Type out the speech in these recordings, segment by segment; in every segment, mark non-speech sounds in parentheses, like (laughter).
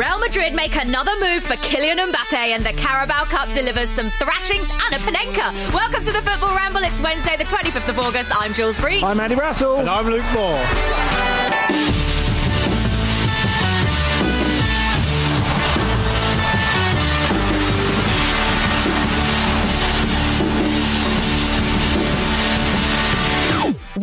Real Madrid make another move for Kylian Mbappe and the Carabao Cup delivers some thrashings and a Panenka. Welcome to the Football Ramble. It's Wednesday, the 25th of August. I'm Jules Breach. I'm Andy Brassell. And I'm Luke Moore.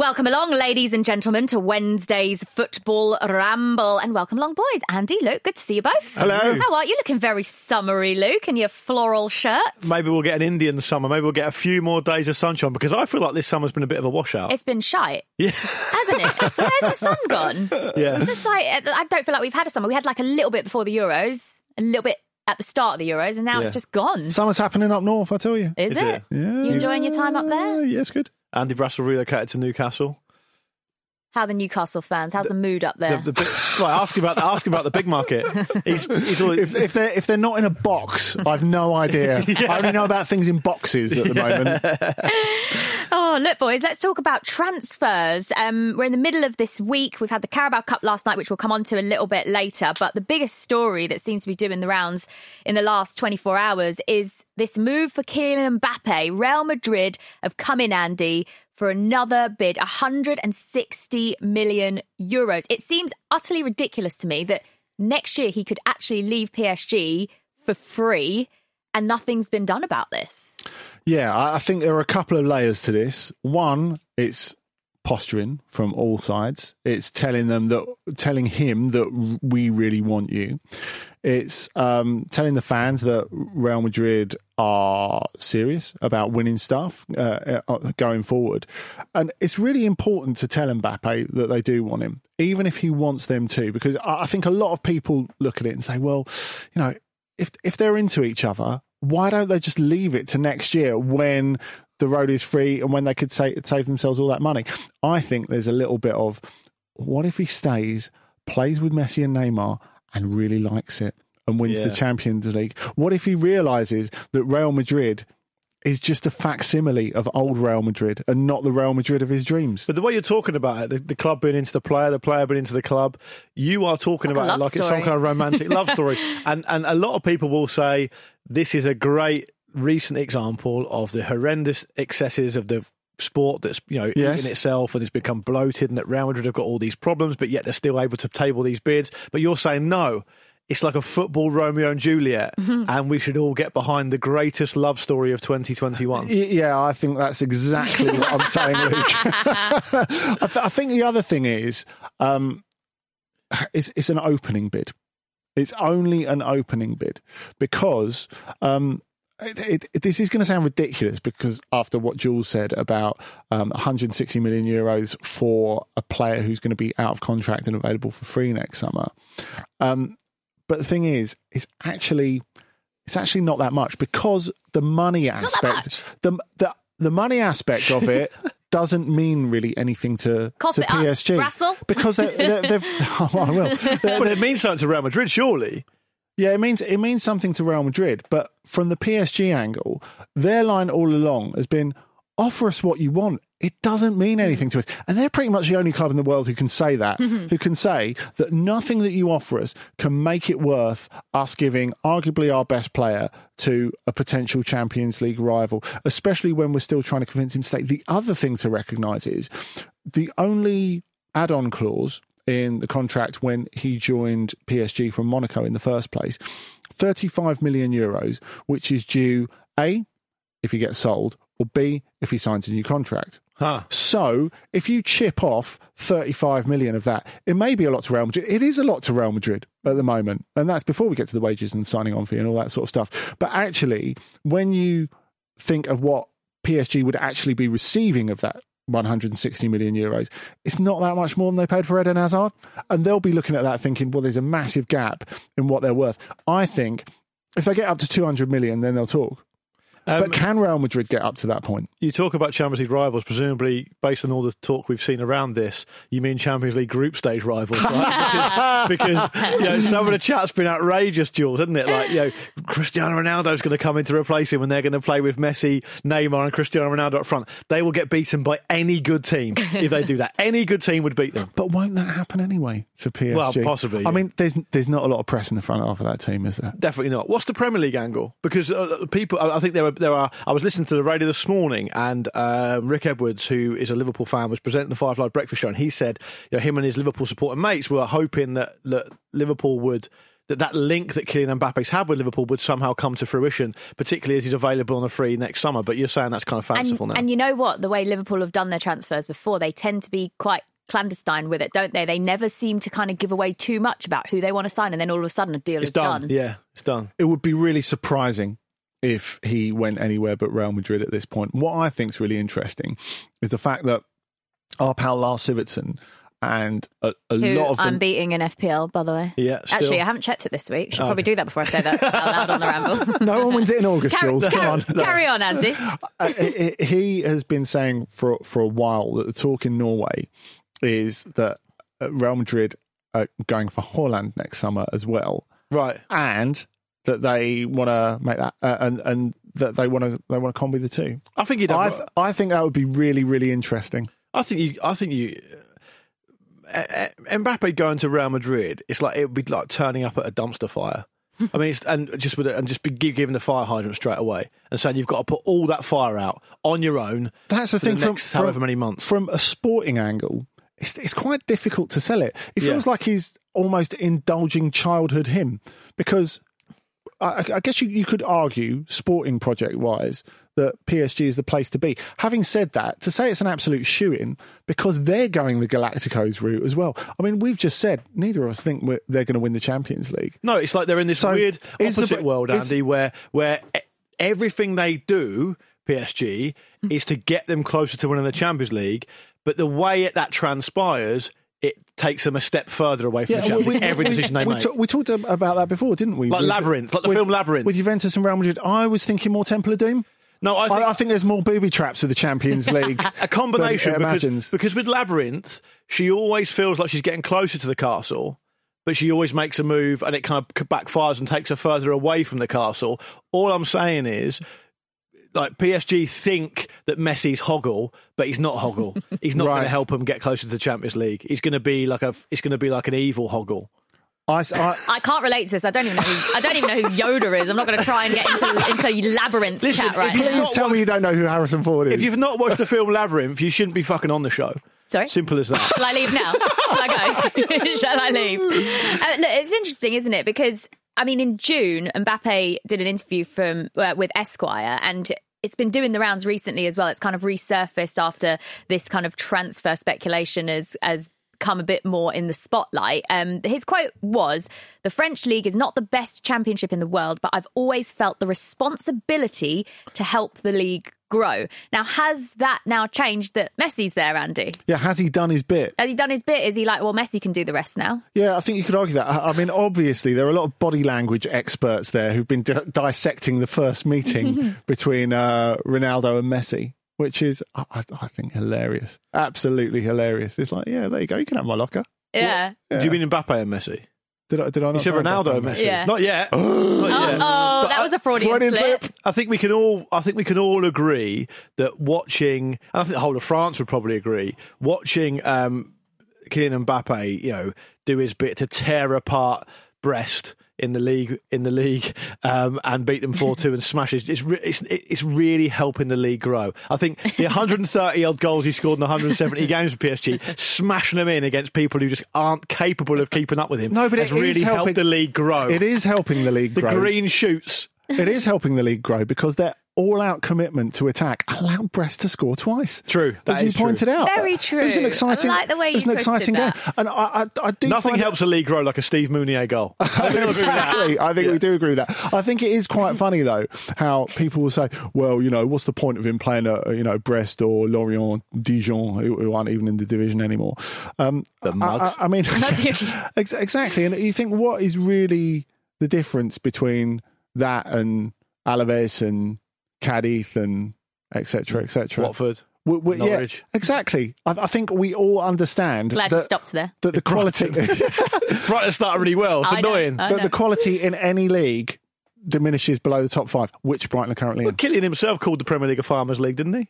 Welcome along, ladies and gentlemen, to Wednesday's Football Ramble. And welcome along, boys. Andy, Luke, good to see you both. Hello. How are you? Looking very summery, Luke, in your floral shirt. Maybe we'll get an Indian summer. Maybe we'll get a few more days of sunshine because I feel like this summer's been a bit of a washout. It's been shite. Yeah. Hasn't it? (laughs) Where's the sun gone? Yeah. It's just like, uh, I don't feel like we've had a summer. We had like a little bit before the Euros, a little bit at the start of the Euros, and now Yeah. it's just gone. Summer's happening up north, I tell you. Is, Is it? it? Yeah. You enjoying your time up there? Yeah, it's good. Andy Brassell relocated to Newcastle. How are the Newcastle fans? How's the, mood up there? The, the big, right, ask about ask about the big market. He's, he's always, If, if they're if they're not in a box, I've no idea. (laughs) I only know about things in boxes at the moment. (laughs) Oh, look, boys, let's talk about transfers. Um, we're in the middle of this week. We've had the Carabao Cup last night, which we'll come on to a little bit later. But the biggest story that seems to be doing the rounds in the last 24 hours is this move for Kylian Mbappe. Real Madrid have come in, Andy, for another bid 160 million euros. It seems utterly ridiculous to me that next year he could actually leave PSG for free and nothing's been done about this. Yeah, I think there are a couple of layers to this. One, it's posturing from all sides. It's telling them that, telling him that we really want you. It's um, telling the fans that Real Madrid are serious about winning stuff uh, uh, going forward. And it's really important to tell Mbappe that they do want him, even if he wants them to, because I I think a lot of people look at it and say, well, you know, if if they're into each other, why don't they just leave it to next year when the road is free and when they could save, save themselves all that money? I think there's a little bit of what if he stays, plays with Messi and Neymar, and really likes it and wins the Champions League? What if he realizes that Real Madrid is just a facsimile of old Real Madrid and not the Real Madrid of his dreams? but the way you're talking about it, the, the club being into the player, the player being into the club, you are talking Like about it like it's some kind of romantic love story. (laughs) And and a lot of people will say this is a great recent example of the horrendous excesses of the sport that's you know Yes. eating itself and it's become bloated and that Real Madrid have got all these problems but yet they're still able to table these bids but you're saying no it's like a football Romeo and Juliet, (laughs) and we should all get behind the greatest love story of 2021. Yeah, I think that's exactly what I'm saying, Luke. (laughs) (laughs) I, th- I think the other thing is, um, it's, it's an opening bid. It's only an opening bid because um, it, it, it- this is going to sound ridiculous because after what Jules said about um, 160 million euros for a player who's going to be out of contract and available for free next summer. Um, but the thing is, it's actually it's actually not that much because the money aspect, the the the money aspect of it. (laughs) Doesn't mean really anything to, Cough to it up, PSG because they're, they're, they've. (laughs) Oh, I will. (laughs) They're- But it means something to Real Madrid, surely. Yeah, it means it means something to Real Madrid, but from the PSG angle, their line all along has been offer us what you want. It doesn't mean anything to us. And they're pretty much the only club in the world who can say that, (laughs) who can say that nothing that you offer us can make it worth us giving arguably our best player to a potential Champions League rival, especially when we're still trying to convince him to stay. The other thing to recognise is the only add on clause in the contract when he joined PSG from Monaco in the first place 35 million euros, which is due A, if he gets sold, or B, if he signs a new contract. Huh. So, if you chip off 35 million of that, it may be a lot to Real Madrid. It is a lot to Real Madrid at the moment. And that's before we get to the wages and signing on fee and all that sort of stuff. But actually, when you think of what PSG would actually be receiving of that 160 million euros, it's not that much more than they paid for Eden Hazard. And they'll be looking at that thinking, well, there's a massive gap in what they're worth. I think if they get up to 200 million, then they'll talk. Um, but can Real Madrid get up to that point? You talk about Champions League rivals, presumably based on all the talk we've seen around this, you mean Champions League group stage rivals, right? (laughs) because, because you know, some of the chat's been outrageous, Jules, hasn't it? Like, you know, Cristiano Ronaldo's going to come in to replace him and they're going to play with Messi, Neymar, and Cristiano Ronaldo up front. They will get beaten by any good team if they do that. Any good team would beat them. But won't that happen anyway for PSG? Well, possibly, I mean, there's there's not a lot of press in the front half of that team, is there? Definitely not. What's the Premier League angle? Because uh, people, I I think there are, there are. I was listening to the radio this morning, and um, Rick Edwards, who is a Liverpool fan, was presenting the Five Live Breakfast Show, and he said, you know, him and his Liverpool supporting mates were hoping that, that Liverpool would. That that link that Kylian Mbappe's had with Liverpool would somehow come to fruition, particularly as he's available on a free next summer. But you're saying that's kind of fanciful and, now. and you know what? The way Liverpool have done their transfers before, they tend to be quite clandestine with it, don't they? They never seem to kind of give away too much about who they want to sign, and then all of a sudden a deal it's is done. Yeah, it's done. It would be really surprising if he went anywhere but Real Madrid at this point. What I think is really interesting is the fact that our pal Lars Sivertsen and a, a Who lot of them. I'm beating in FPL, by the way. Yeah, still. Actually, I haven't checked it this week. Should Oh, probably do that before I say that out loud on the ramble. (laughs) (laughs) no one wins it in August, Carry, Jules. Come carry- on. (laughs) carry on, Andy. Uh, he- he has been saying for for a while that the talk in Norway is that uh, Real Madrid are going for Haaland next summer as well, Right. and that they want to make that uh, and and that they want to they want to combi the two. I think you'd have. I I think that would be really really interesting. I think you. I think you. Uh, uh, Mbappe going to Real Madrid, it's like it would be like turning up at a dumpster fire. (laughs) I mean, it's, and just with it, and just be gi- giving the fire hydrant straight away and saying you've got to put all that fire out on your own. That's the thing the from, from however many months. from a sporting angle. It's, it's quite difficult to sell it. It Yeah. feels like he's almost indulging childhood him because I, I guess you, you could argue, sporting project wise, that PSG is the place to be. Having said that, to say it's an absolute shoe in because they're going the Galacticos route as well. I mean, we've just said neither of us think they're going to win the Champions League. No, it's like they're in this So, weird is the- opposite world, Andy, where where everything they do, PSG, hmm. is to get them closer to winning the Champions League. But the way it, that transpires, it takes them a step further away from the Champions League. Every decision they we, make. ta- we talked about that before, didn't we? Like With- Labyrinth, like the with- film Labyrinth. With Juventus and Real Madrid. I was thinking more Temple of Doom. no, I think I, I think there's more booby traps with the Champions (laughs) League. a combination because, because with Labyrinth, she always feels like she's getting closer to the castle, but she always makes a move and it kind of backfires and takes her further away from the castle. All I'm saying is. Like PSG think that Messi's Hoggle, but he's not Hoggle. (laughs) He's not going to help them get closer to the Champions League. He's going to be like a. It's going to be like an evil Hoggle. I I can't relate to this. I don't even know. Who, I don't even know who Yoda is. I'm not going to try and get into into labyrinth Listen, chat right if now. please tell me you don't know who Harrison Ford is. If you've not watched the film Labyrinth, you shouldn't be fucking on the show. Sorry? Simple as that. Shall I leave now? Shall I go? (laughs) Shall I leave? Uh, look, it's interesting, isn't it? Because I mean, in June, Mbappe did an interview from uh, with Esquire, and it's been doing the rounds recently as well. It's kind of resurfaced after this kind of transfer speculation has has come a bit more in the spotlight. Um, his quote was, "The French league is not the best championship in the world, but I've always felt the responsibility to help the league." Grow. Now, has that now changed that Messi's there, Andy? Yeah, has he done his bit? Has he done his bit? Is he like, well, Messi can do the rest now? Yeah, I think you could argue that. I I mean, obviously, there are a lot of body language experts there who've been di- dissecting the first meeting (laughs) between uh, Ronaldo and Messi, which is, I, I I think, hilarious. Absolutely hilarious. It's like, yeah, there you go. You can have my locker. Yeah. Do you mean Mbappe and Messi? Did I? Did I not? You said Ronaldo Mbappe? Messi. Yeah. Not yet. (gasps) Not yet. Oh, that was a Freudian, Freudian slip. slip. I think we can all. I think we can all agree that watching. And I think the whole of France would probably agree. Watching um, Kylian Mbappe, you know, do his bit to tear apart Brest in the league in the league um, and beat them four two and smash it. It's, re- it's it's really helping the league grow. I think the 130 odd goals he scored in 170 (laughs) games for PSG, smashing them in against people who just aren't capable of keeping up with him. No, but has it is really helped helping- the league grow. It is helping the league the grow. green shoots. it is helping the league grow because their all-out commitment to attack allowed Brest to score twice. True, that as you is true. pointed out. Very It was an true. exciting. I like the way it was an exciting twisted game, and I, I, I do Nothing find it- helps a league grow like a Steve Mounié goal. (laughs) I think we'll agree with that. Exactly. I think we do agree with that. I think it is quite funny though how people will say, "Well, you know, what's the point of him playing at you know Brest or Lorient, Dijon, who, who aren't even in the division anymore?" Um, The mugs. I, I mean, (laughs) exactly. And you think, what is really the difference between that and Alaves and Cadiz and etc. etc. Watford. We- we- yeah, exactly. I, I think we all understand Glad that, you stopped there. that the quality. (laughs) Brighton started really well. It's I annoying. I the, know. the quality in any league diminishes below the top five, which Brighton are currently Well, in. Kylian himself called the Premier League a farmers' league, didn't he?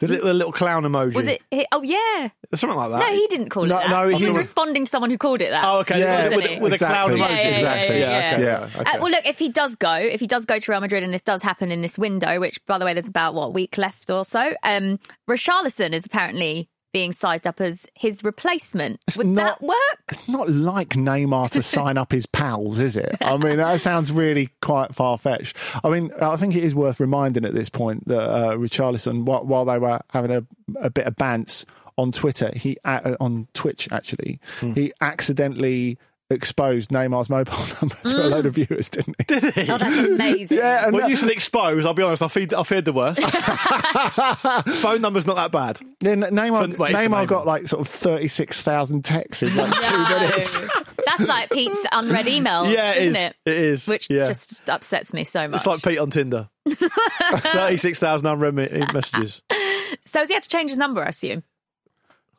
The little, little clown emoji. Was it? he- Oh, yeah. something like that? No, he didn't call No, it that. no, he he was responding to someone who called it that. Oh, okay. Yeah, with, with, Wasn't a clown exactly. emoji. Yeah, yeah, yeah, exactly. yeah, okay. yeah. okay. Uh, well, look, if he does go, if he does go to Real Madrid, and this does happen in this window, which, by the way, there's about what a week left or so. Um, Richarlison is apparently being sized up as his replacement. It's Would not- that work? It's not like Neymar to sign up his pals, is it? I mean, that sounds really quite far fetched. I mean, I think it is worth reminding at this point that uh, Richarlison, while, while they were having a, a bit of bants on Twitter, he uh, on Twitch actually, Hmm. he accidentally exposed Neymar's mobile (laughs) number to a load of mm. viewers, didn't he? Did he? Oh, that's amazing. Yeah, and Well, that- you said expose. I'll be honest. I feared, I feared the worst. (laughs) (laughs) Phone number's not that bad. Then Neymar, For- wait, Neymar Neymar. got like sort of 36,000 texts in like two No. minutes. That's like Pete's unread emails, Yeah, it isn't is. it? It is. Which Yeah. just upsets me so much. It's like Pete on Tinder. Thirty-six thousand unread messages. so has he had to change his number, I assume?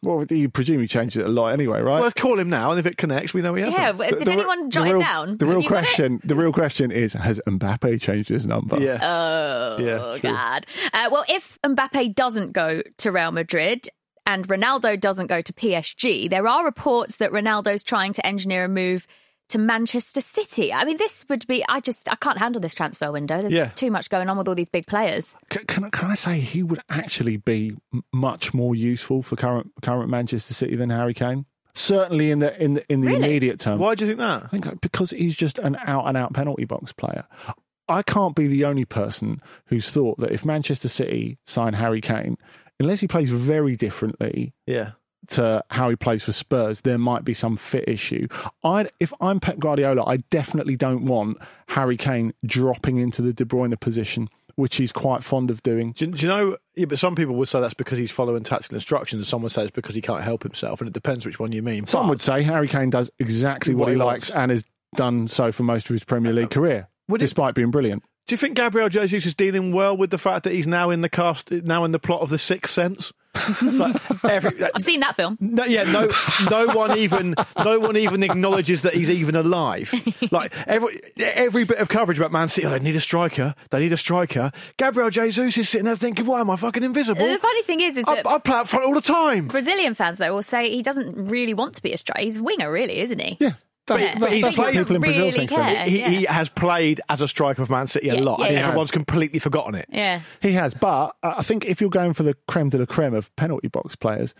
Well, you presume he changed it a lot anyway, right? Well, call him now, and if it connects, we know he hasn't. Yeah, but The- did the re- anyone the jot real- it down? The real you got it? question, the real question is: Has Mbappe changed his number? Yeah. Oh, Yeah, true. God. Uh, well, if Mbappe doesn't go to Real Madrid and Ronaldo doesn't go to PSG, there are reports that Ronaldo's trying to engineer a move to Manchester City. I mean, this would be, I just, I can't handle this transfer window. There's Yeah. just too much going on with all these big players. C- Can, I- can I say he would actually be much more useful for current current Manchester City than Harry Kane? Certainly in the in the in the Really? immediate term. Why do you think that? I think like, because he's just an out and out penalty box player. I can't be the only person who's thought that if Manchester City sign Harry Kane, unless he plays very differently Yeah. To how he plays for Spurs, there might be some fit issue. I, if I'm Pep Guardiola, I definitely don't want Harry Kane dropping into the De Bruyne position, which he's quite fond of doing. Do, you- do you know? Yeah, but some people would say that's because he's following tactical instructions, and some would say it's because he can't help himself, and it depends which one you mean. Some But- would say Harry Kane does exactly what, What he he likes and has done so for most of his Premier League career, Would it- despite being brilliant. Do you think Gabriel Jesus is dealing well with the fact that he's now in the cast, now in the plot of The Sixth Sense? (laughs) like every, I've seen that film. no, yeah, no, no one even, no one even acknowledges that he's even alive. Like every every bit of coverage about Man City, oh, they need a striker, they need a striker. Gabriel Jesus is sitting there thinking, "Why am I fucking invisible? The funny thing is, is I, that I play up front all the time." Brazilian fans, though, will say he doesn't really want to be a striker. He's a winger, really, isn't he? Yeah. That's, But that's, he's that's what played- people in Brazil really think. care. he, yeah. he has played as a striker for Man City a Yeah, lot, yeah, and everyone's completely forgotten it. yeah. He has, but I think if you're going for the creme de la creme of penalty box players,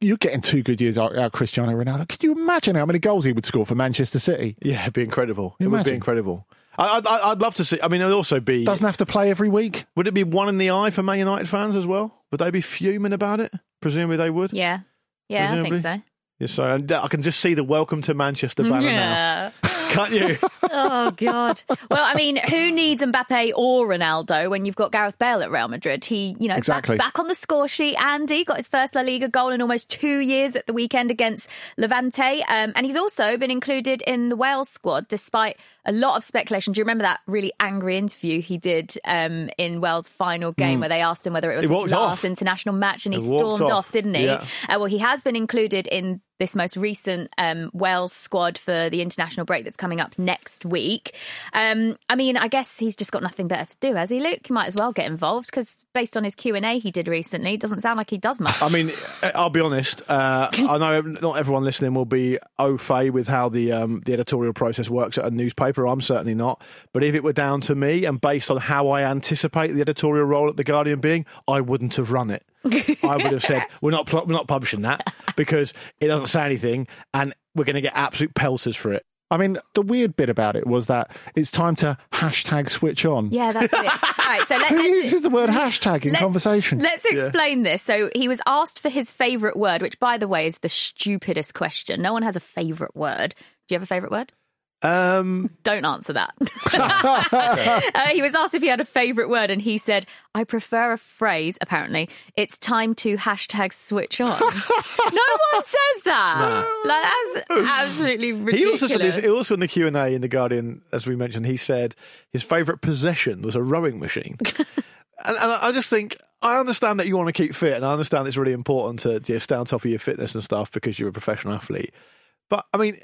you're getting two good years out out Cristiano Ronaldo. Can you imagine how many goals he would score for Manchester City? Yeah, it'd be incredible. It would be incredible. I- I'd, I'd, I'd love to see. I mean, it'd also be. Doesn't have to play every week. Would it be one in the eye for Man United fans as well? Would they be fuming about it? Presumably they would. Yeah. Yeah, I think so. Yeah, so and I can just see the welcome to Manchester banner now. (laughs) Can't you? oh God. Well, I mean, who needs Mbappe or Ronaldo when you've got Gareth Bale at Real Madrid? He, you know, Exactly. back, back on the score sheet. Andy got his first La Liga goal in almost two years at the weekend against Levante, um, and he's also been included in the Wales squad despite a lot of speculation. Do you remember that really angry interview he did um, in Wales' final game where they asked him whether it was. He his last off. international match, and he, He stormed off. off, didn't he? Yeah. Uh, well, he has been included in this most recent um, Wales squad for the international break that's coming up next week. Um, I mean, I guess he's just got nothing better to do, has he, Luke? He might as well get involved because based on his Q and A he did recently, it doesn't sound like he does much. I mean, I'll be honest. Uh, I know not everyone listening will be au fait with how the um, the editorial process works at a newspaper. I'm certainly not. But if it were down to me, and based on how I anticipate the editorial role at the Guardian being, I wouldn't have run it. I would have said we're not pl- we're not publishing that because it doesn't say anything, and we're going to get absolute pelters for it. I mean, the weird bit about it was that it's time to hashtag switch on. yeah, that's it. (laughs) All right, so let, Who let's- uses the word hashtag in Let- conversation? Let's explain this. So he was asked for his favourite word, which, by the way, is the stupidest question. No one has a favourite word. Do you have a favourite word? Um, Don't answer that. (laughs) (laughs) uh, he was asked if he had a favourite word, and he said, "I prefer a phrase." Apparently, it's time to hashtag switch on. (laughs) no one says that. Like that's absolutely ridiculous. he also said this, he also in the Q and A in the Guardian, as we mentioned, he said his favourite possession was a rowing machine. and, and I just think I understand that you want to keep fit, and I understand it's really important to just stay on top of your fitness and stuff because you're a professional athlete. But I mean.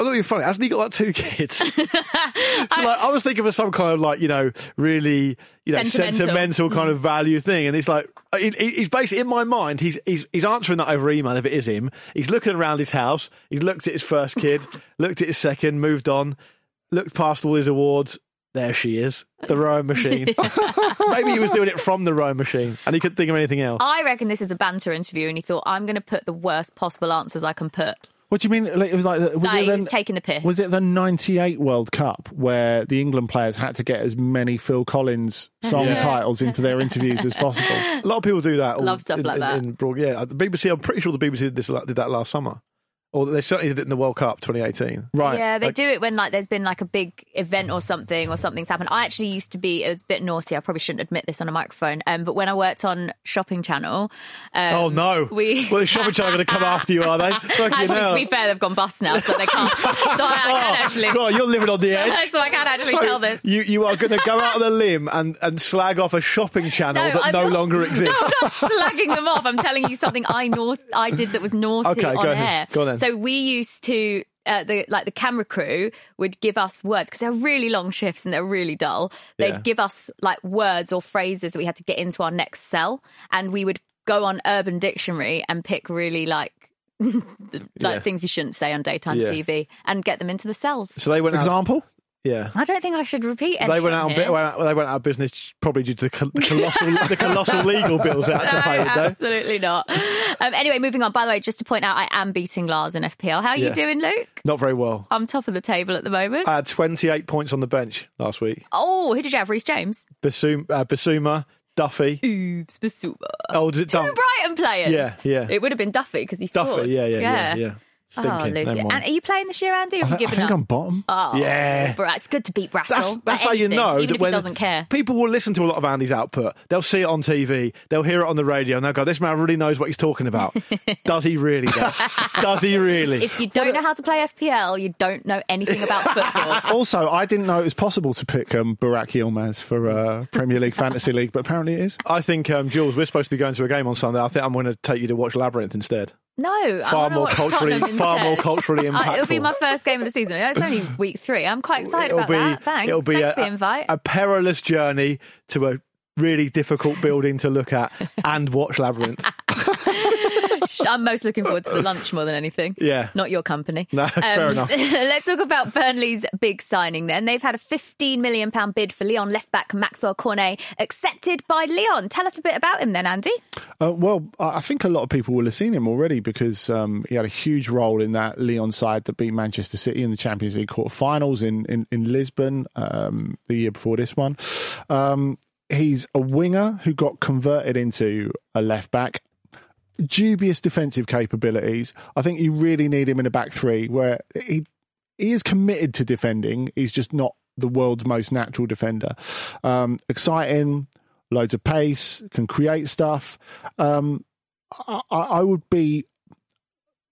I thought you were funny. Hasn't he got like two (laughs) kids? (laughs) so, like, I was thinking of some kind of like you know really you know Sentimental. sentimental kind of mm. value thing, and it's like he- he- he's basically in my mind. He's he's he's answering that over email if it is him. He's looking around his house. He's looked at his first kid, (laughs) looked at his second, moved on, looked past all his awards. There she is, the rowing machine. Maybe he was doing it from the rowing machine, and he couldn't think of anything else. I reckon this is a banter interview, and he thought, "I'm going to put the worst possible answers I can put." What do you mean? Like, it was like the- was Like, it he the, was taking the piss. Was it the '98 World Cup where the England players had to get as many Phil Collins song Yeah. titles into their interviews as possible? A lot of people do that. Love stuff in, like in- that. in broad- yeah, the BBC. I'm pretty sure the BBC did this did that last summer, or they certainly did it in the World Cup 2018. Right. Yeah, they Like- do it when like there's been like a big event or something or something's happened. I actually used to be it was a bit naughty. I probably shouldn't admit this on a microphone. Um, but when I worked on Shopping Channel, um, oh no! we well, the shopping channel going to come after you, are they? (laughs) Actually to be fair, they've gone bust now, so they can't. (laughs) so I, I can actually. Oh, God, you're living on the (laughs) edge. so I can't actually So tell this. You you are going to go out on a limb and, and slag off a shopping channel that I'm no not- longer exists. No, I'm not slagging them off. I'm telling you something I nau- I did that was naughty Okay, on go ahead. air. Go on then. So we used to. Uh, the like the camera crew would give us words because they're really long shifts and they're really dull. They'd Yeah. give us like words or phrases that we had to get into our next cell, and we would go on Urban Dictionary and pick really like (laughs) like Yeah. things you shouldn't say on daytime Yeah. TV and get them into the cells. So they went out. Example? Yeah. I don't think I should repeat any. They went out, on on, bit- went out. They went out of business probably due to the, col- the colossal, (laughs) the colossal legal bills they had to pay. absolutely not. Um, anyway, moving on. By the way, just to point out, I am beating Lars in FPL. How are you doing, Luke? Not very well. I'm top of the table at the moment. I had 28 points on the bench last week. oh, who did you have? Reece James. Bissouma, uh, Bissouma Duffy. Oops, Bissouma. Oh, did it Two dunk? Brighton players. Yeah, yeah. It would have been Duffy because he scored. Duffy, yeah, yeah, yeah, yeah. Oh, Stinking. Luke. And are you playing this year, Andy? Or I, have you th- I given think up? I'm bottom. Oh, Yeah. bro, it's good to beat Brassell. That's, that's at how you anything, know even that if when he doesn't care. people will listen to a lot of Andy's output. They'll see it on TV, they'll hear it on the radio, and they'll go, "This man really knows what he's talking about." (laughs) Does he really? Though? Does he really? If you don't know how to play FPL, you don't know anything about (laughs) football. Also, I didn't know it was possible to pick um, Burak Yilmaz for uh, Premier League Fantasy League, but apparently it is. I think, um, Jules, we're supposed to be going to a game on Sunday. I think I'm going to take you to watch Labyrinth instead. No, Far more culturally- far more culturally Uh, It'll be my first game of the season. It's only week three. I'm quite excited it'll about be, that. Thanks. It'll be Thanks a, for the invite. a perilous journey to a really difficult building to look at (laughs) and watch Labyrinth. I'm most looking forward to the lunch more than anything. Yeah. Not your company. Um, No, fair enough. (laughs) let's talk about Burnley's big signing then. They've had a £15 million bid for Lyon left back Maxwell Cornet accepted by Lyon. Tell us a bit about him then, Andy. Uh, well, I I think a lot of people will have seen him already because um, he had a huge role in that Lyon side that beat Manchester City in the Champions League quarterfinals in, in, in Lisbon um, the year before this one. Um, he's a winger who got converted into a left back. Dubious defensive capabilities. I think you really need him in a back three where he he is committed to defending. He's just not the world's most natural defender. Um, exciting, loads of pace, can create stuff. Um, I, I would be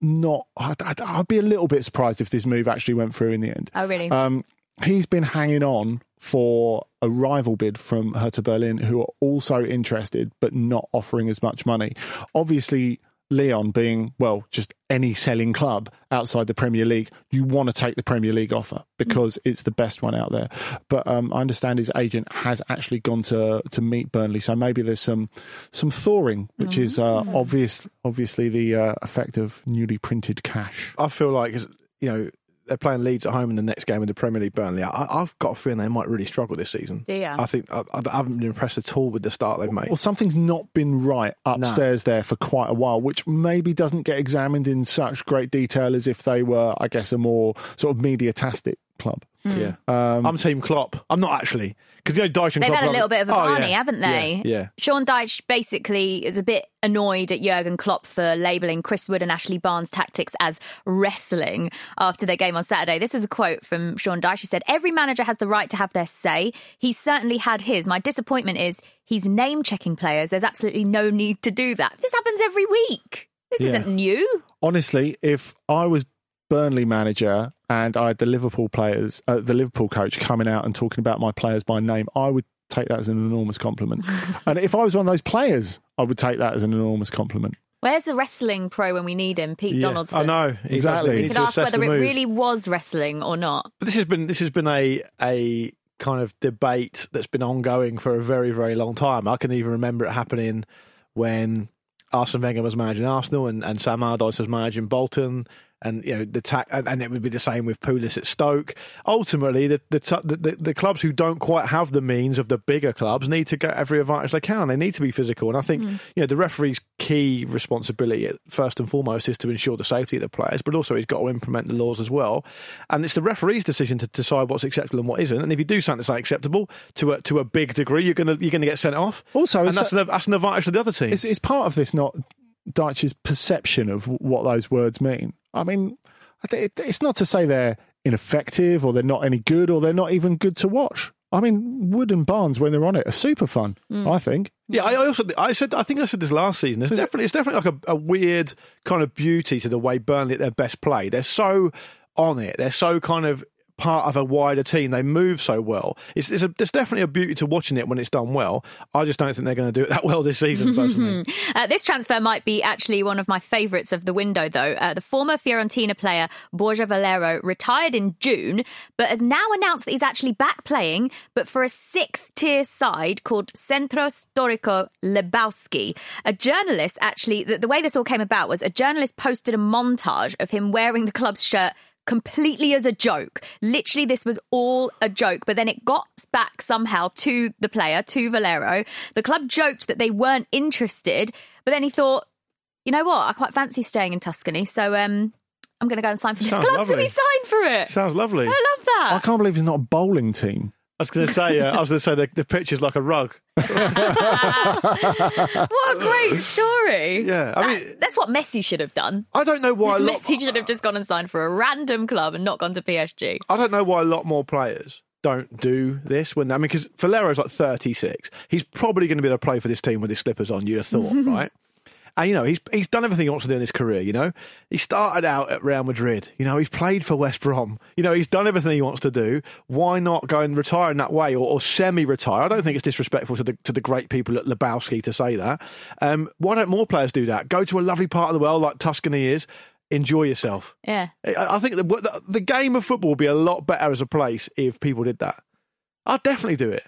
not. I'd, I'd, I'd be a little bit surprised if this move actually went through in the end. Oh, really? Um, he's been hanging on for a rival bid from Hertha Berlin, who are also interested but not offering as much money. Obviously, Lyon being well, just any selling club outside the Premier League, you want to take the Premier League offer because it's the best one out there. But um, I understand his agent has actually gone to to meet Burnley, so maybe there's some some thawing, which is uh, obvious. Obviously, the uh, effect of newly printed cash. I feel like, you know, they're playing Leeds at home in the next game of the Premier League, Burnley. I, I've got a feeling they might really struggle this season. Yeah. I think I, I haven't been impressed at all with the start they've made. Well, something's not been right upstairs there for quite a while, which maybe doesn't get examined in such great detail as if they were, I guess, a more sort of mediatastic club. Hmm. Yeah, um, I'm Team Klopp. I'm not actually because you know Dyche and They've Klopp had a are- little bit of a Oh, barney, yeah. haven't they? Yeah, yeah. Sean Dyche basically is a bit annoyed at Jurgen Klopp for labelling Chris Wood and Ashley Barnes' tactics as wrestling after their game on Saturday. This was a quote from Sean Dyche. He said, Every manager has the right to have their say. He certainly had his. My disappointment is he's name checking players. There's absolutely no need to do that. This happens every week. This Yeah. isn't new. Honestly, if I was Burnley manager and I had the Liverpool players, uh, the Liverpool coach coming out and talking about my players by name, I would take that as an enormous compliment. (laughs) and if I was one of those players, I would take that as an enormous compliment. Where's the wrestling pro when we need him? Pete Yeah. Donaldson. I know Exactly. does- he We needs could ask whether it really was wrestling or not. But this has been this has been a a kind of debate that's been ongoing for a very very long time. I can even remember it happening when Arsene Wenger was managing Arsenal and, and Sam Allardyce was managing Bolton. And you know the ta- and, and it would be the same with Pulis at Stoke. Ultimately, the the, t- the the the clubs who don't quite have the means of the bigger clubs need to get every advantage they can. They need to be physical, and I think hmm. you know the referee's key responsibility first and foremost is to ensure the safety of the players, but also he's got to implement the laws as well. And it's the referee's decision to decide what's acceptable and what isn't. And if you do something that's unacceptable to a to a big degree, you're gonna you're gonna get sent off. Also, and that's a- an, that's an advantage to the other team. Is, is part of this not Dyche's perception of what those words mean? I mean, I thi- it- it's not to say they're ineffective or they're not any good or they're not even good to watch. I mean, Wood and Barnes when they're on it are super fun. Mm. I think. Yeah, I I also I said I think I said this last season. There's Is it- definitely it's definitely like a, a weird kind of beauty to the way Burnley at their best play. They're so on it. They're so kind of part of a wider team. They move so well. It's, it's a, there's definitely a beauty to watching it when it's done well. I just don't think they're going to do it that well this season. Personally, (laughs) Uh, this transfer might be actually one of my favourites of the window, though. Uh, the former Fiorentina player Borja Valero retired in June, but has now announced that he's actually back playing, but for a sixth tier side called Centro Storico Lebowski. A journalist actually, the, the way this all came about was a journalist posted a montage of him wearing the club's shirt completely as a joke. Literally, this was all a joke, but then it got back somehow to the player, to Valero. The club joked that they weren't interested, but then he thought, you know what, I quite fancy staying in Tuscany, so um, I'm going to go and sign for this Sounds club. So he signed for it. sounds lovely. I love that. I can't believe he's not a bowling team. I was going to say uh, I was going to say the, the pitch is like a rug. (laughs) what a great story. Yeah, I that's, mean- that's what Messi should have done. I don't know why a (laughs) lot. Messi should have just gone and signed for a random club and not gone to PSG. I don't know why a lot more players don't do this when I mean because Valero's like 36. He's probably going to be able to play for this team with his slippers on. You'd have thought, (laughs) right? And you know he's he's done everything he wants to do in his career. You know he started out at Real Madrid. You know he's played for West Brom. You know he's done everything he wants to do. Why not go and retire in that way or, or semi-retire? I don't think it's disrespectful to the to the great people at Lebowski to say that. Um, why don't more players do that? Go to a lovely part of the world like Tuscany is. Enjoy yourself. Yeah. I I think the, the the game of football would be a lot better as a place if people did that. I'd definitely do it.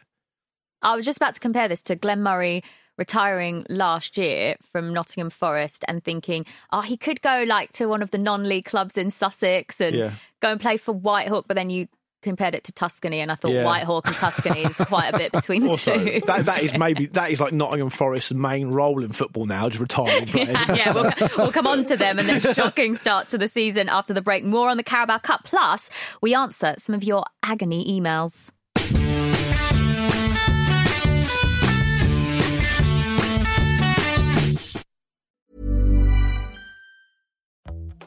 I was just about to compare this to Glenn Murray retiring last year from Nottingham Forest and thinking, oh, he could go like to one of the non-league clubs in Sussex and Yeah. go and play for Whitehawk, but then you compared it to Tuscany, and I thought Yeah. Whitehawk and Tuscany is quite a bit between the Also, two. that, that is maybe (laughs) that is like Nottingham Forest's main role in football now, just retiring (laughs) players. yeah, we'll, (laughs) we'll come on to them and their shocking start to the season after the break. More on the Carabao Cup. Plus, we answer some of your agony emails.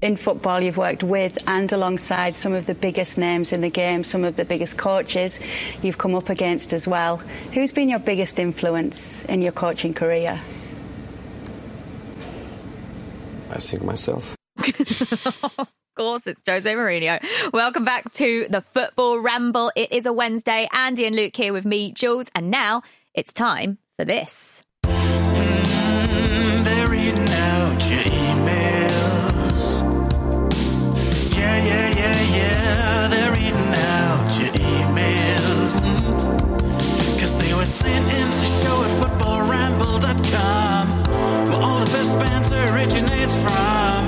In football, you've worked with and alongside some of the biggest names in the game, some of the biggest coaches you've come up against as well. Who's been your biggest influence in your coaching career? I think myself. (laughs) Of course, it's Jose Mourinho. Welcome back to the Football Ramble. It is a Wednesday. Andy and Luke here with me, Jules, and now it's time for this. Originates from.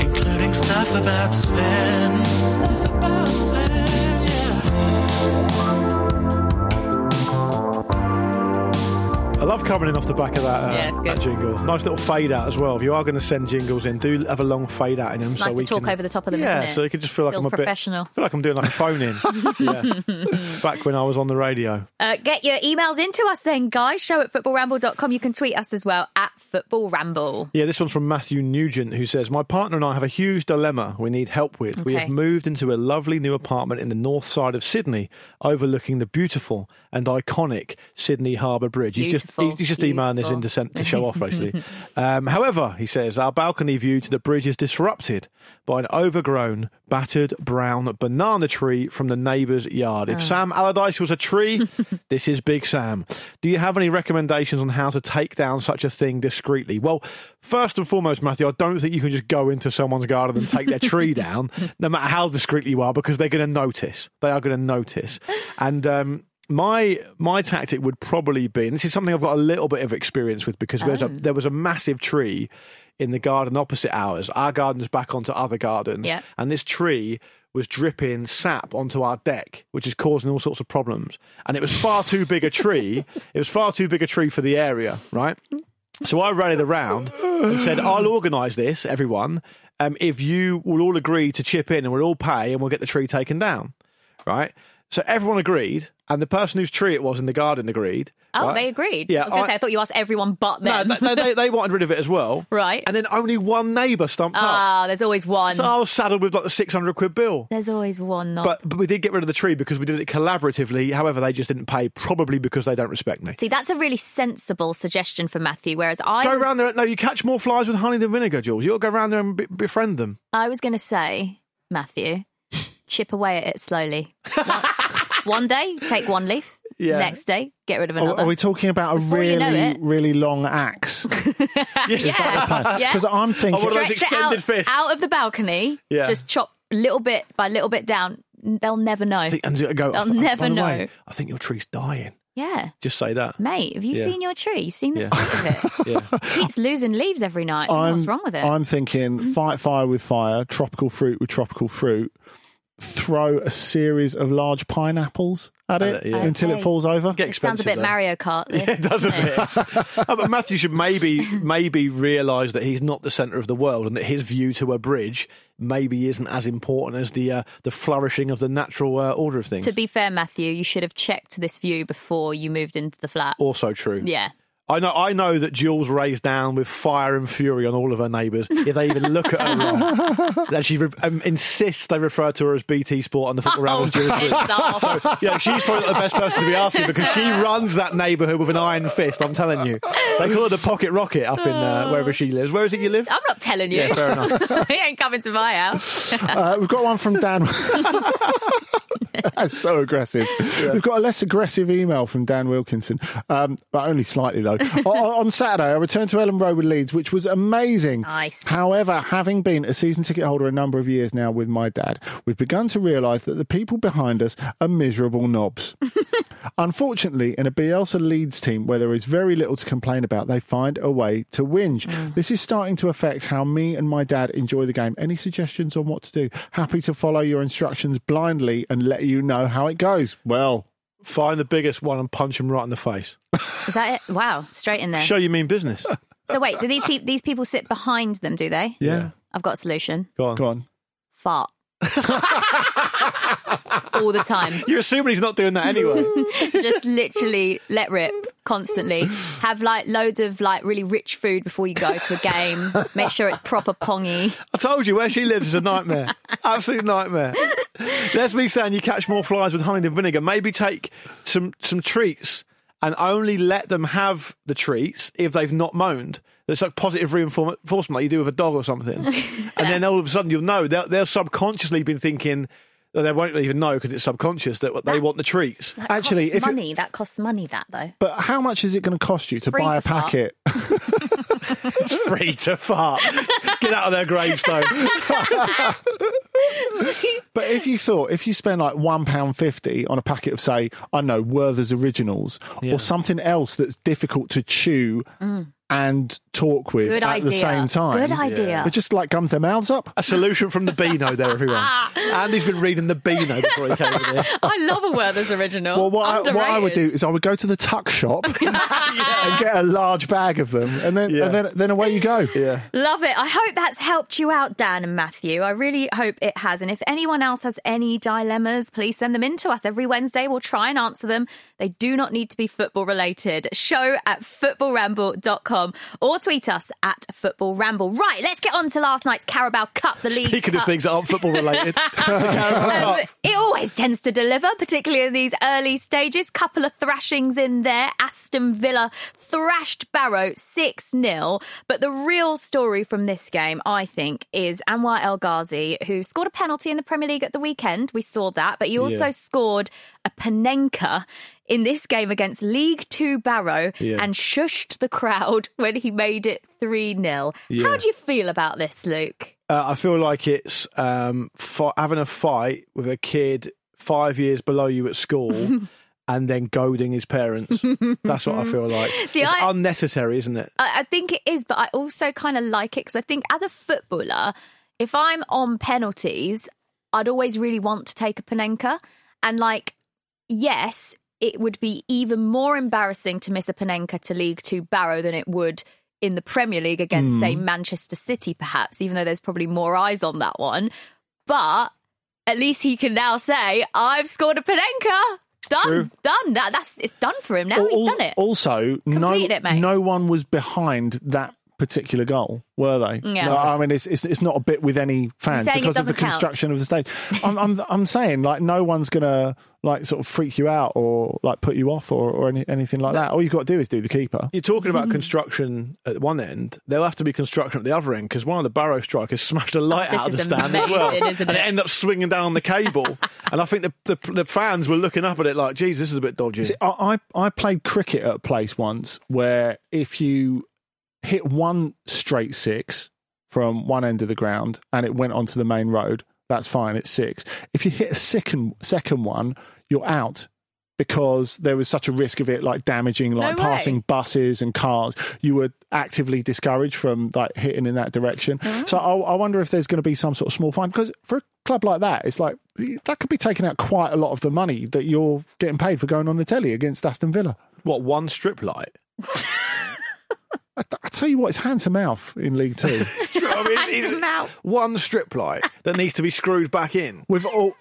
Including stuff about Sven. Stuff about Sven, yeah. I love coming in off the back of that, uh, Yeah, that jingle. Nice little fade out as well. If you are going to send jingles in, do have a long fade out in them. It's so nice to talk can, over the top of them, Yeah, isn't it? so you can just feel like Feels I'm a professional. bit. feel like I'm doing like a phone in. (laughs) yeah, back when I was on the radio. Uh, get your emails into us then, guys. Show at footballramble.com. You can tweet us as well at footballramble. Yeah, this one's from Matthew Nugent, who says, My partner and I have a huge dilemma we need help with. We have moved into a lovely new apartment in the north side of Sydney, overlooking the beautiful and iconic Sydney Harbour Bridge. He's just, Beautiful, he's just emailing this in to, to show off, basically. (laughs) um, however, he says, Our balcony view to the bridge is disrupted by an overgrown, battered brown banana tree from the neighbour's yard. If Sam Allardyce was a tree, (laughs) this is Big Sam. Do you have any recommendations on how to take down such a thing discreetly? Well, first and foremost, Matthew, I don't think you can just go into someone's garden and take their tree (laughs) down, no matter how discreetly you are, because they're going to notice. They are going to notice. And um, my my tactic would probably be, and this is something I've got a little bit of experience with, because there's a, there was a massive tree in the garden opposite ours. Our garden's back onto other gardens, Yeah. and this tree was dripping sap onto our deck, which is causing all sorts of problems. And it was far too big a tree. (laughs) It was far too big a tree for the area, right? So I rallied around and said, I'll organise this, everyone, um, if you will all agree to chip in and we'll all pay and we'll get the tree taken down, right? So everyone agreed, and the person whose tree it was in the garden agreed. Oh, right? they agreed. Yeah, I was going to say, I thought you asked everyone but No, they, they, they wanted rid of it as well. (laughs) Right. And then only one neighbour stumped up. Ah, there's always one. So I was saddled with like the 600 quid bill. There's always one. Not. But, but we did get rid of the tree because we did it collaboratively. However, they just didn't pay, probably because they don't respect me. See, that's a really sensible suggestion for Matthew. Whereas I Go was, around there. No, you catch more flies with honey than vinegar, Jules. You got to go around there and be- befriend them. I was going to say, Matthew, chip away at it slowly. (laughs) one day, take one leaf. Yeah. Next day, get rid of Are, another. are we talking about a Before you know really, it. really long axe? (laughs) yeah, yeah. Because I'm thinking, Oh, one of those Stretch it out, extended fists. out of the balcony. Yeah. Just chop little bit by little bit down. They'll never know. I think, and go, They'll I th- never by the know. way, I think your tree's dying. yeah. Just say that. Mate, have you Yeah. seen your tree? You've seen the Yeah. state of it. (laughs) Yeah. Keeps losing leaves every night. I don't know I'm, what's wrong with it? I'm thinking fight fire with fire, tropical fruit with tropical fruit. Throw a series of large pineapples at it At it, yeah. until Okay. it falls over. Get it sounds a bit though. Mario Kart. This, (laughs) Yeah, it does a bit. (laughs) Oh, but Matthew should maybe maybe realise that he's not the centre of the world and that his view to a bridge maybe isn't as important as the uh, the flourishing of the natural uh, order of things. To be fair, Matthew, you should have checked this view before you moved into the flat. also true. Yeah. I know. I know that Jules raised down with fire and fury on all of her neighbours if they even look at her wrong. (laughs) that she re- um, insists they refer to her as BT Sport on the football Oh, rambles during the week. piss off. So, yeah, she's probably not the best person to be asking because she (laughs) runs that neighbourhood with an iron fist. I'm telling you, they call her the pocket rocket up in uh, wherever she lives. Where is it you live? I'm not telling you. Yeah, fair enough. (laughs) he ain't coming to my house. Uh, we've got one from Dan. That's so aggressive. We've got a less aggressive email from Dan Wilkinson, um, but only slightly though. On, (laughs) on Saturday, I returned to Elland Road with Leeds, which was amazing. Nice. However, having been a season ticket holder a number of years now with my dad, we've begun to realise that the people behind us are miserable knobs. (laughs) Unfortunately, in a Bielsa Leeds team where there is very little to complain about, they find a way to whinge. Mm. This is starting to affect how me and my dad enjoy the game. Any suggestions on what to do? Happy to follow your instructions blindly and let you know how it goes. Well, Find the biggest one and punch him right in the face. Is that it? Wow, straight in there. Show you mean business. So wait, do these people these people sit behind them? Do they? yeah, I've got a solution. Go on. go on. Fart. All the time. (laughs) You're assuming he's not doing that anyway. (laughs) Just literally let rip constantly. Have like loads of like really rich food before you go to a game. Make sure it's proper pongy. I told you where she lives is a nightmare. Absolute nightmare. There's me saying you catch more flies with honey than vinegar. Maybe take some some treats and only let them have the treats if they've not moaned. It's like positive reinforcement, like you do with a dog or something. (laughs) and then all of a sudden you'll know they'll, they'll subconsciously been thinking. that They won't even know because it's subconscious that they want the treats. That Actually, costs if it- money. that costs money. That though. But how much is it going to cost you to buy to a fart. packet? (laughs) It's free to fart. Get out of their gravestone. (laughs) But if you thought, if you spend like one pound fifty on a packet of, say, I don't know, Werther's Originals Yeah. or something else that's difficult to chew mm. And talk with. Good at idea. the same time, Good idea. it just like gums their mouths up. A solution from the (laughs) Beano there, everyone. (laughs) Andy's been reading the Beano before he came in here. I love a Werther's original. Well, what I, what I would do is I would go to the tuck shop (laughs) and get a large bag of them, and then Yeah. and then then away you go. Yeah. Love it. I hope that's helped you out, Dan and Matthew. I really hope it has. And if anyone else has any dilemmas, please send them in to us every Wednesday. We'll try and answer them. They do not need to be football related. Show at footballramble.com or tweet us at Football Ramble. Right, let's get on to last night's Carabao Cup, the League Speaking Cup. of things that aren't football related, (laughs) Um, it always tends to deliver, particularly in these early stages. Couple of thrashings in there. Aston Villa thrashed Barrow 6 0. But the real story from this game, I think, is Anwar El Ghazi, who scored a penalty in the Premier League at the weekend. We saw that. But he also Yeah. scored a Panenka in this game against League Two Barrow Yeah. and shushed the crowd (laughs) when he made it 3 0. Yeah. How do you feel about this, Luke? uh, I feel like it's um, fi- having a fight with a kid five years below you at school (laughs) and then goading his parents. That's what I feel (laughs) like. See, it's I- unnecessary, isn't it? I, I think it is, but I also kind of like it because I think as a footballer, if I'm on penalties, I'd always really want to take a Panenka. And like, yes, it would be even more embarrassing to miss a Panenka to League Two Barrow than it would in the Premier League against, say, hmm. Manchester City, perhaps, even though there's probably more eyes on that one. But at least he can now say, "I've scored a Panenka." Done, True. done. That, that's it's done for him now. Al- He's done it. Also, no, it, no one was behind that particular goal, were they? Yeah. No, I mean, it's, it's it's not a bit with any fans because of the count? construction of the stage. I'm, I'm I'm saying like no one's gonna like sort of freak you out or like put you off or, or any, anything like that. All you've got to do is do the keeper. You're talking about hmm. construction at one end. There'll have to be construction at the other end because one of the Barrow strikers (laughs) smashed a light Oh, out of the is stand as well, amazing, isn't and it it? ended up swinging down the cable. (laughs) and I think the, the the fans were looking up at it like, "Geez, this is a bit dodgy." See, I, I I played cricket at a place once where if you hit one straight six from one end of the ground and it went onto the main road, that's fine. It's six. If you hit a second second one, you're out because there was such a risk of it like damaging like No passing buses and cars. You were actively discouraged from like hitting in that direction. Oh. So I, I wonder if there's going to be some sort of small fine because for a club like that, it's like that could be taking out quite a lot of the money that you're getting paid for going on the telly against Aston Villa. What one strip light? (laughs) I, I tell you what, it's hand to mouth in League Two. (laughs) I mean, Hand to mouth. one strip light that needs to be screwed back in. With all,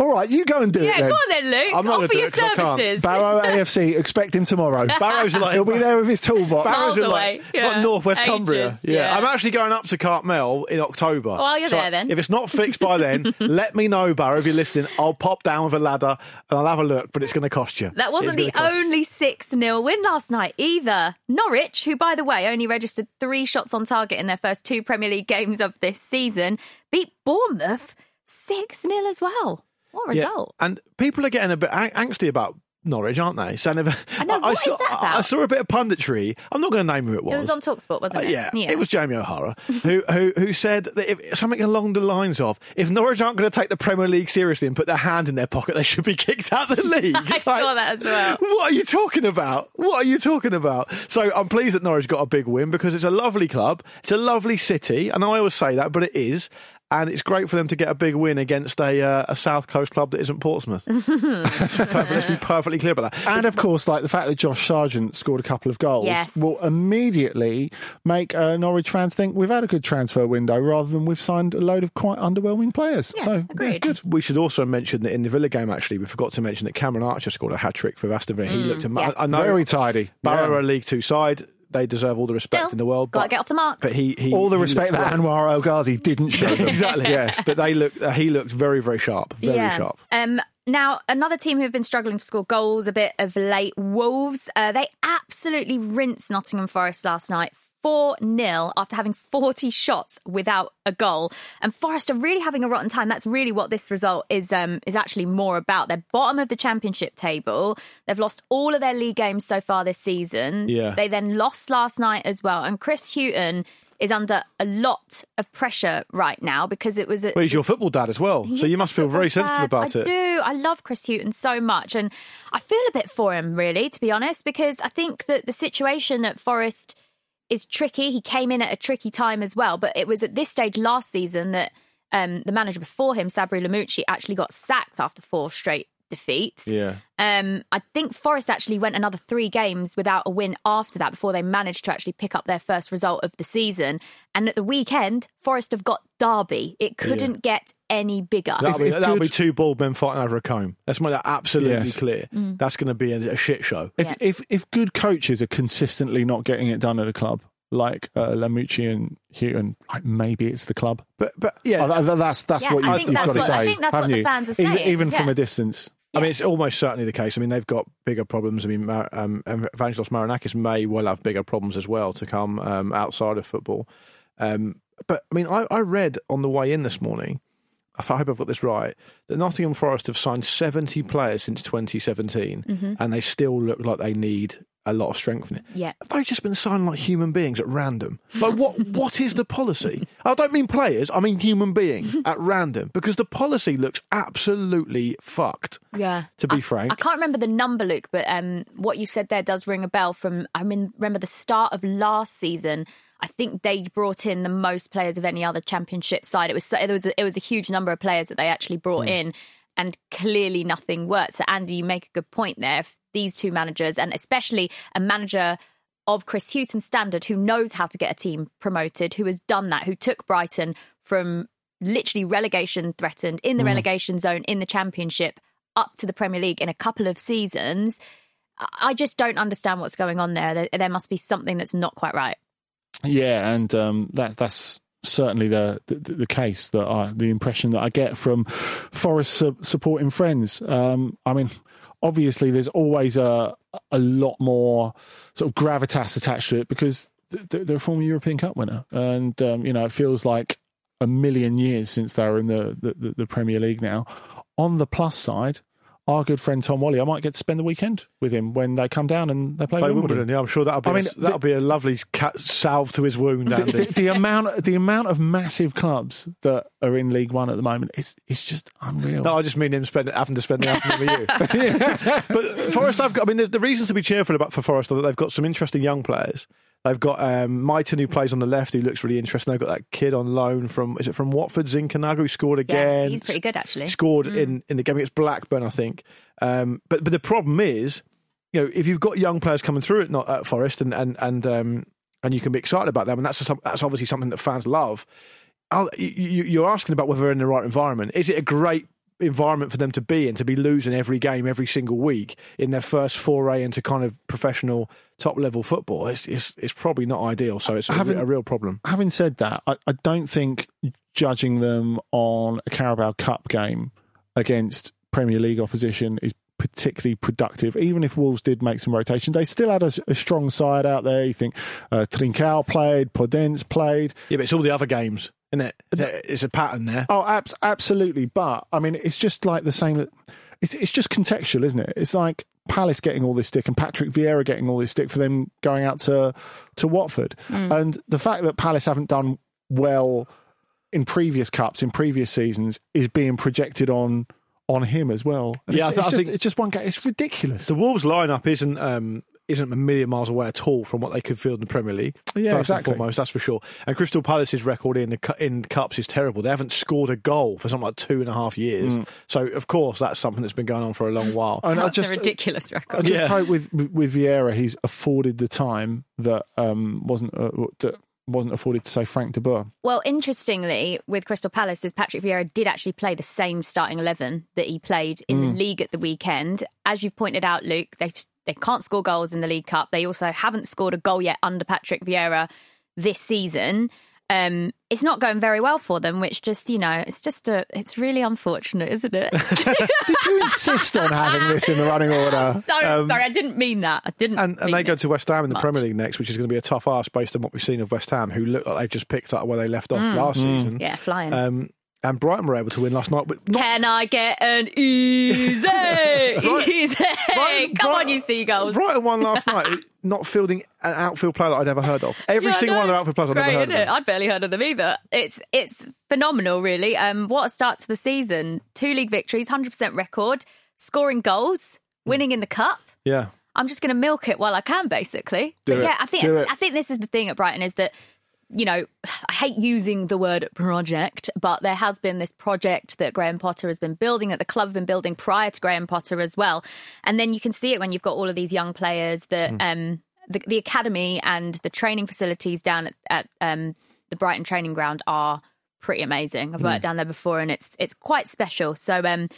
all right, you go and do Yeah, it Yeah, go on then, Luke. I'm not gonna Offer do your it 'cause I can't. services. Barrow (laughs) AFC, expect him tomorrow. (laughs) Barrow's like He'll be there with his toolbox. Barrow's Miles in away. like, it's like northwest Ages, Cumbria. Yeah. yeah. I'm actually going up to Cartmel in October. Well, you're So there then. If it's not fixed by then, (laughs) let me know, Barrow, if you're listening. I'll pop down with a ladder and I'll have a look, but it's going to cost you. That wasn't the cost- only 6 0 win last night either. Norwich, who, by the way, only registered three shots on target in their first two Premier League games of this season, beat Bournemouth 6 0 as well. What a Yeah. And people are getting a bit ang- angsty about Norwich, aren't they? Saying they've- I know, (laughs) what is saw? I saw a bit of punditry. I'm not going to name who it was. It was on Talksport, wasn't Uh, it? yeah, it was Jamie O'Hara who, who who said that if, something along the lines of, "If Norwich aren't going to take the Premier League seriously and put their hand in their pocket, they should be (laughs) kicked out of the league." (laughs) I It's saw that as well. What are you talking about? What are you talking about? So I'm pleased that Norwich got a big win because it's a lovely club, it's a lovely city, and I always say that, but it is. And it's great for them to get a big win against a uh, a South Coast club that isn't Portsmouth. (laughs) Let's be perfectly clear about that. And of course, like the fact that Josh Sargent scored a couple of goals Yes. will immediately make uh, Norwich fans think we've had a good transfer window rather than we've signed a load of quite underwhelming players. Yeah, so yeah, agreed. good. We should also mention that in the Villa game, actually, we forgot to mention that Cameron Archer scored a hat trick for Aston Villa. He looked a Mm, yes. I, I know Very tidy. Barrow Yeah. a League Two side. They deserve all the respect Still, in the world. gotta but, get off the mark. But he, he All the he respect that great. Anwar El Ghazi didn't show them. (laughs) exactly. Yes, but they look. Uh, he looked very, very sharp. Very sharp. Um, now, another team who have been struggling to score goals a bit of late, Wolves, uh, they absolutely rinsed Nottingham Forest last night. 4 0 after having 40 shots without a goal. And Forest are really having a rotten time. That's really what this result is um, is actually more about. They're bottom of the championship table. They've lost all of their league games so far this season. Yeah. They then lost last night as well. And Chris Hughton is under a lot of pressure right now because it was a, Well, he's your football dad as well, so you must feel very football sensitive about I it. I do. I love Chris Hughton so much, and I feel a bit for him, really, to be honest, because I think that the situation that Forest is tricky. He came in at a tricky time as well, but it was at this stage last season that um, the manager before him, Sabri Lamouchi, actually got sacked after four straight defeats. Yeah. Um, I think Forest actually went another three games without a win after that before they managed to actually pick up their first result of the season. And at the weekend, Forest have got Derby. It couldn't get any bigger. That'll, be, that'll be two bald men fighting over a comb. Let's make that absolutely Yes. clear. Mm. That's going to be a, a shit show. If, if if good coaches are consistently not getting it done at a club like uh, Lamouchi and Hughton, like maybe it's the club. But but yeah, Oh, that- that's that's Yeah, what you've, think you've that's got to say. I think that's what haven't the fans are Even, saying, even from yeah. a distance. I mean, it's almost certainly the case. I mean, they've got bigger problems. I mean, um, Evangelos Marinakis may well have bigger problems as well to come um, outside of football. Um, but I mean, I, I read on the way in this morning. I thought- I hope I've got this right. That Nottingham Forest have signed 70 players since 2017, Mm-hmm. and they still look like they need a lot of strengthening. Yeah. Have they just been signing like human beings at random? Like what? (laughs) what is the policy? I don't mean players. I mean human beings (laughs) at random because the policy looks absolutely fucked. Yeah. To be I, frank. I can't remember the number, Luke, but um, what you said there does ring a bell from, I mean, remember the start of last season. I think they brought in the most players of any other championship side. It was it was a, it was a huge number of players that they actually brought Hmm. in, and clearly nothing worked. So Andy, you make a good point there. If these two managers, and especially a manager of Chris Hughton's standard, who knows how to get a team promoted, who has done that, who took Brighton from literally relegation threatened in the Mm. relegation zone in the championship up to the Premier League in a couple of seasons. I- I just don't understand what's going on there. There, there must be something that's not quite right. Yeah, and um, that that's certainly the, the the case that I the impression that I get from Forest su- supporting friends. Um, I mean, obviously, there's always a a lot more sort of gravitas attached to it because they're a former European Cup winner, and um, you know it feels like a million years since they were in the the, the, the Premier League now. On the plus side. Our good friend Tom Wally, I might get to spend the weekend with him when they come down and they play, Play Wimbledon. Wimbledon. Yeah, I'm sure that'll be I mean, a, that'll be a lovely cat salve to his wound, the, Andy. the, the amount the amount of massive clubs that are in League One at the moment is is just unreal. No, I just mean him spend, having to spend the afternoon with you. (laughs) but Forest, I've got. I mean, the, the reasons to be cheerful about for Forest are that they've got some interesting young players. They've got um, Mighten who plays on the left, who looks really interesting. They've got that kid on loan from is it from Watford, Zinckernagel, who scored Yeah, again. he's pretty good actually. Scored Mm. in, in the game against Blackburn, I think. Um, but but the problem is, you know, if you've got young players coming through at, not at Forest, and and and um, and you can be excited about them, and that's a, that's obviously something that fans love. I'll, you, you're asking about whether they're in the right environment. Is it a great environment for them to be in to be losing every game every single week in their first foray into kind of professional top level football? It's it's, it's probably not ideal. So it's Having- a real problem. Having said that, I, I don't think judging them on a Carabao Cup game against Premier League opposition is particularly productive. Even if Wolves did make some rotation, they still had a, a strong side out there. You think uh, Trincao played, Podence played. Yeah, but it's all the other games, isn't it? It's a pattern there. Oh, abs- absolutely. But I mean, it's just like the same. It's it's just contextual, isn't it? It's like Palace getting all this stick and Patrick Vieira getting all this stick for them going out to to Watford, and the fact that Palace haven't done well in previous cups in previous seasons is being projected on on him as well. And Yeah, I it's, th- it's I just, think- it's just one guy. It's ridiculous. The Wolves lineup isn't um, isn't a million miles away at all from what they could field in the Premier League. Yeah, first exactly. and foremost, that's for sure. And Crystal Palace's record in the in cups is terrible. They haven't scored a goal for something like two and a half years. Mm. So of course that's something that's been going on for a long while. And I That's just- a ridiculous record. I just Yeah. hope with with Vieira, he's afforded the time that um, wasn't uh, that wasn't afforded to say Frank de Boer. Well, interestingly, with Crystal Palace, is Patrick Vieira did actually play the same starting eleven that he played in the mm. league at the weekend. As you've pointed out, Luke, they they can't score goals in the League Cup. They also haven't scored a goal yet under Patrick Vieira this season. Um, it's not going very well for them, which just you know, it's just a, it's really unfortunate, isn't it? (laughs) (laughs) Did you insist on having this in the running order? (laughs) sorry, sorry, I didn't mean that. I didn't. And, and they go to West Ham in the much. Premier League next, which is going to be a tough ask based on what we've seen of West Ham, who look like they've just picked up where they left off last season. Mm. yeah, flying. Um, and Brighton were able to win last night. But not, Can I get an easy, (laughs) easy? Brighton- Come on, Brighton- you seagulls. Brighton won last night, not fielding an outfield player that I'd ever heard of. Every Yeah, I single one of their outfield players I'd never heard of. them. I'd barely heard of them either. It's it's phenomenal, really. Um, what a start to the season! Two league victories, hundred percent record, scoring goals, Hmm. winning in the cup. Yeah. I'm just going to milk it while I can, basically. Do but it. yeah, I think Do it. I think this is the thing at Brighton is that you know I hate using the word project, but there has been this project that Graham Potter has been building, that the club have been building prior to Graham Potter as well, and then you can see it when you've got all of these young players that Hmm. um, the, the academy and the training facilities down at, at um, the Brighton training ground are pretty amazing. I've Hmm. worked down there before, and it's it's quite special. So um,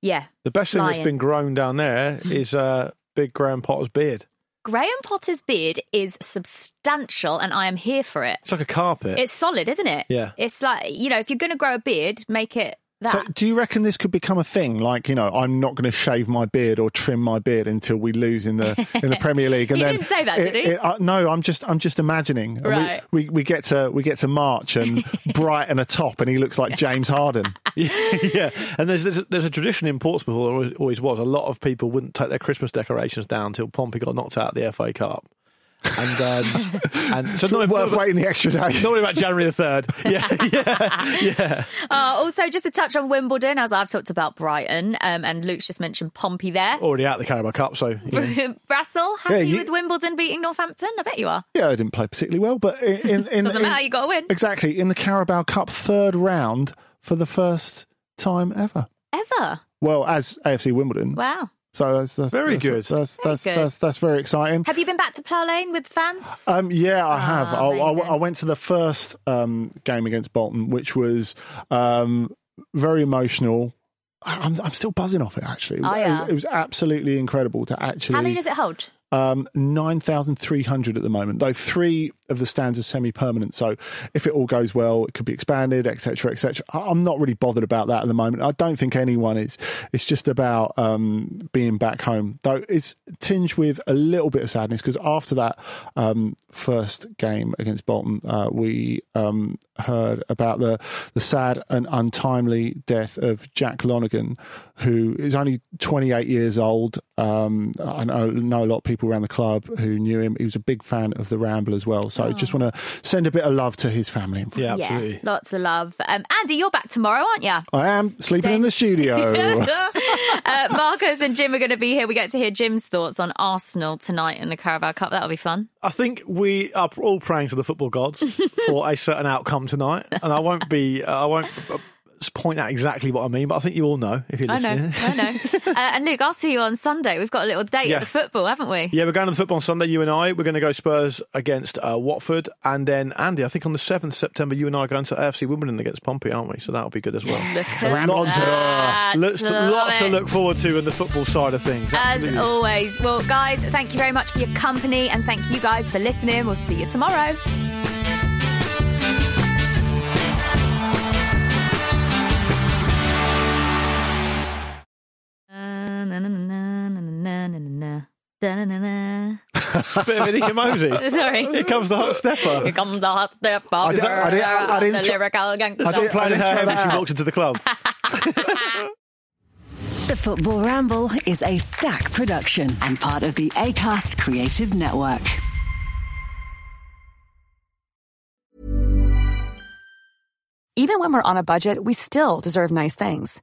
yeah, The best thing that's been grown down there (laughs) is uh, Big Graham Potter's beard. Graham Potter's beard is substantial, and I am here for it. It's like a carpet. It's solid, isn't it? Yeah. It's like, you know, if you're going to grow a beard, make it that. So, do you reckon this could become a thing? Like, you know, I'm not going to shave my beard or trim my beard until we lose in the in the (laughs) Premier League. He then didn't say that, it- did he? it- uh, no, I'm just I'm just imagining. And we- Right. We, we get to we get to March and (laughs) Brighton atop, and he looks like James Harden. (laughs) yeah, and there's, there's a, there's a tradition in Portsmouth, or always- always was. A lot of people wouldn't take their Christmas decorations down until Pompey got knocked out of the FA Cup. And um, (laughs) and so It's not worth waiting the extra day. (laughs) Not worry about January the third. (laughs) Yeah, yeah, yeah. Uh, also, just to touch on Wimbledon, as I've talked about Brighton, um, and Luke's just mentioned Pompey there. Already out the Carabao Cup, so you know. Brassell, happy Yeah, you- with Wimbledon beating Northampton? I bet you are. Yeah, I didn't play particularly well, but in, in, in Doesn't in- matter, you got to win. exactly in the Carabao Cup third round for the first time ever. Ever. Well, as AFC Wimbledon. Wow. So that's, that's Very that's, good. That's that's, Very that's, good. that's very exciting. Have you been back to Plough Lane with fans? Um, yeah, I have. I, I. I went to the first um, game against Bolton, which was um, very emotional. I- I'm, I'm still buzzing off it. Actually, it was, Oh, it, was, it was absolutely incredible to actually. How many does it hold? um, 9,300 at the moment, though three of the stands are semi-permanent. So if it all goes well, it could be expanded, etc., etc. I'm not really bothered about that at the moment. I don't think anyone is. It's just about um, being back home, though it's tinged with a little bit of sadness because after that um, first game against Bolton, uh, we um, heard about the the sad and untimely death of Jack Lonergan, who is only 28 years old. Um, I know, know a lot of people around the club who knew him. He was a big fan of the Ramble as well. So just want to send a bit of love to his family and friends. Yeah, absolutely. Yeah, lots of love. Um, Andy, you're back tomorrow, aren't you? I am sleeping in the studio. (laughs) uh, Marcus and Jim are going to be here. We get to hear Jim's thoughts on Arsenal tonight in the Carabao Cup. That'll be fun. I think we are all praying to the football gods (laughs) for a certain outcome tonight, and I won't be. I won't uh, point out exactly what I mean, but I think you all know if you're listening. I know, listening. I know. (laughs) Uh, and Luke, I'll see you on Sunday. We've got a little date Yeah. at the football, haven't we? Yeah, we're going to the football on Sunday. You and I. We're going to go Spurs against uh, Watford, and then Andy. I think on the seventh September, you and I are going to AFC Wimbledon against Pompey, aren't we? So that'll be good as well. Lots, that. lots, to, lots to look forward to in the football side of things. As always. Well, guys, thank you very much for your company and thank you guys for listening. We'll see you tomorrow. Bit of Ini Kamoze. (laughs) Sorry. Here comes the hot stepper. Here comes the hot step. I didn't- I didn't- I didn't the tr- lyrical gangster. I didn't- playing her didn't hair when she walked into the club. (laughs) The Football Ramble is a Stak production and part of the ACAST Creative Network. Even when we're on a budget, we still deserve nice things.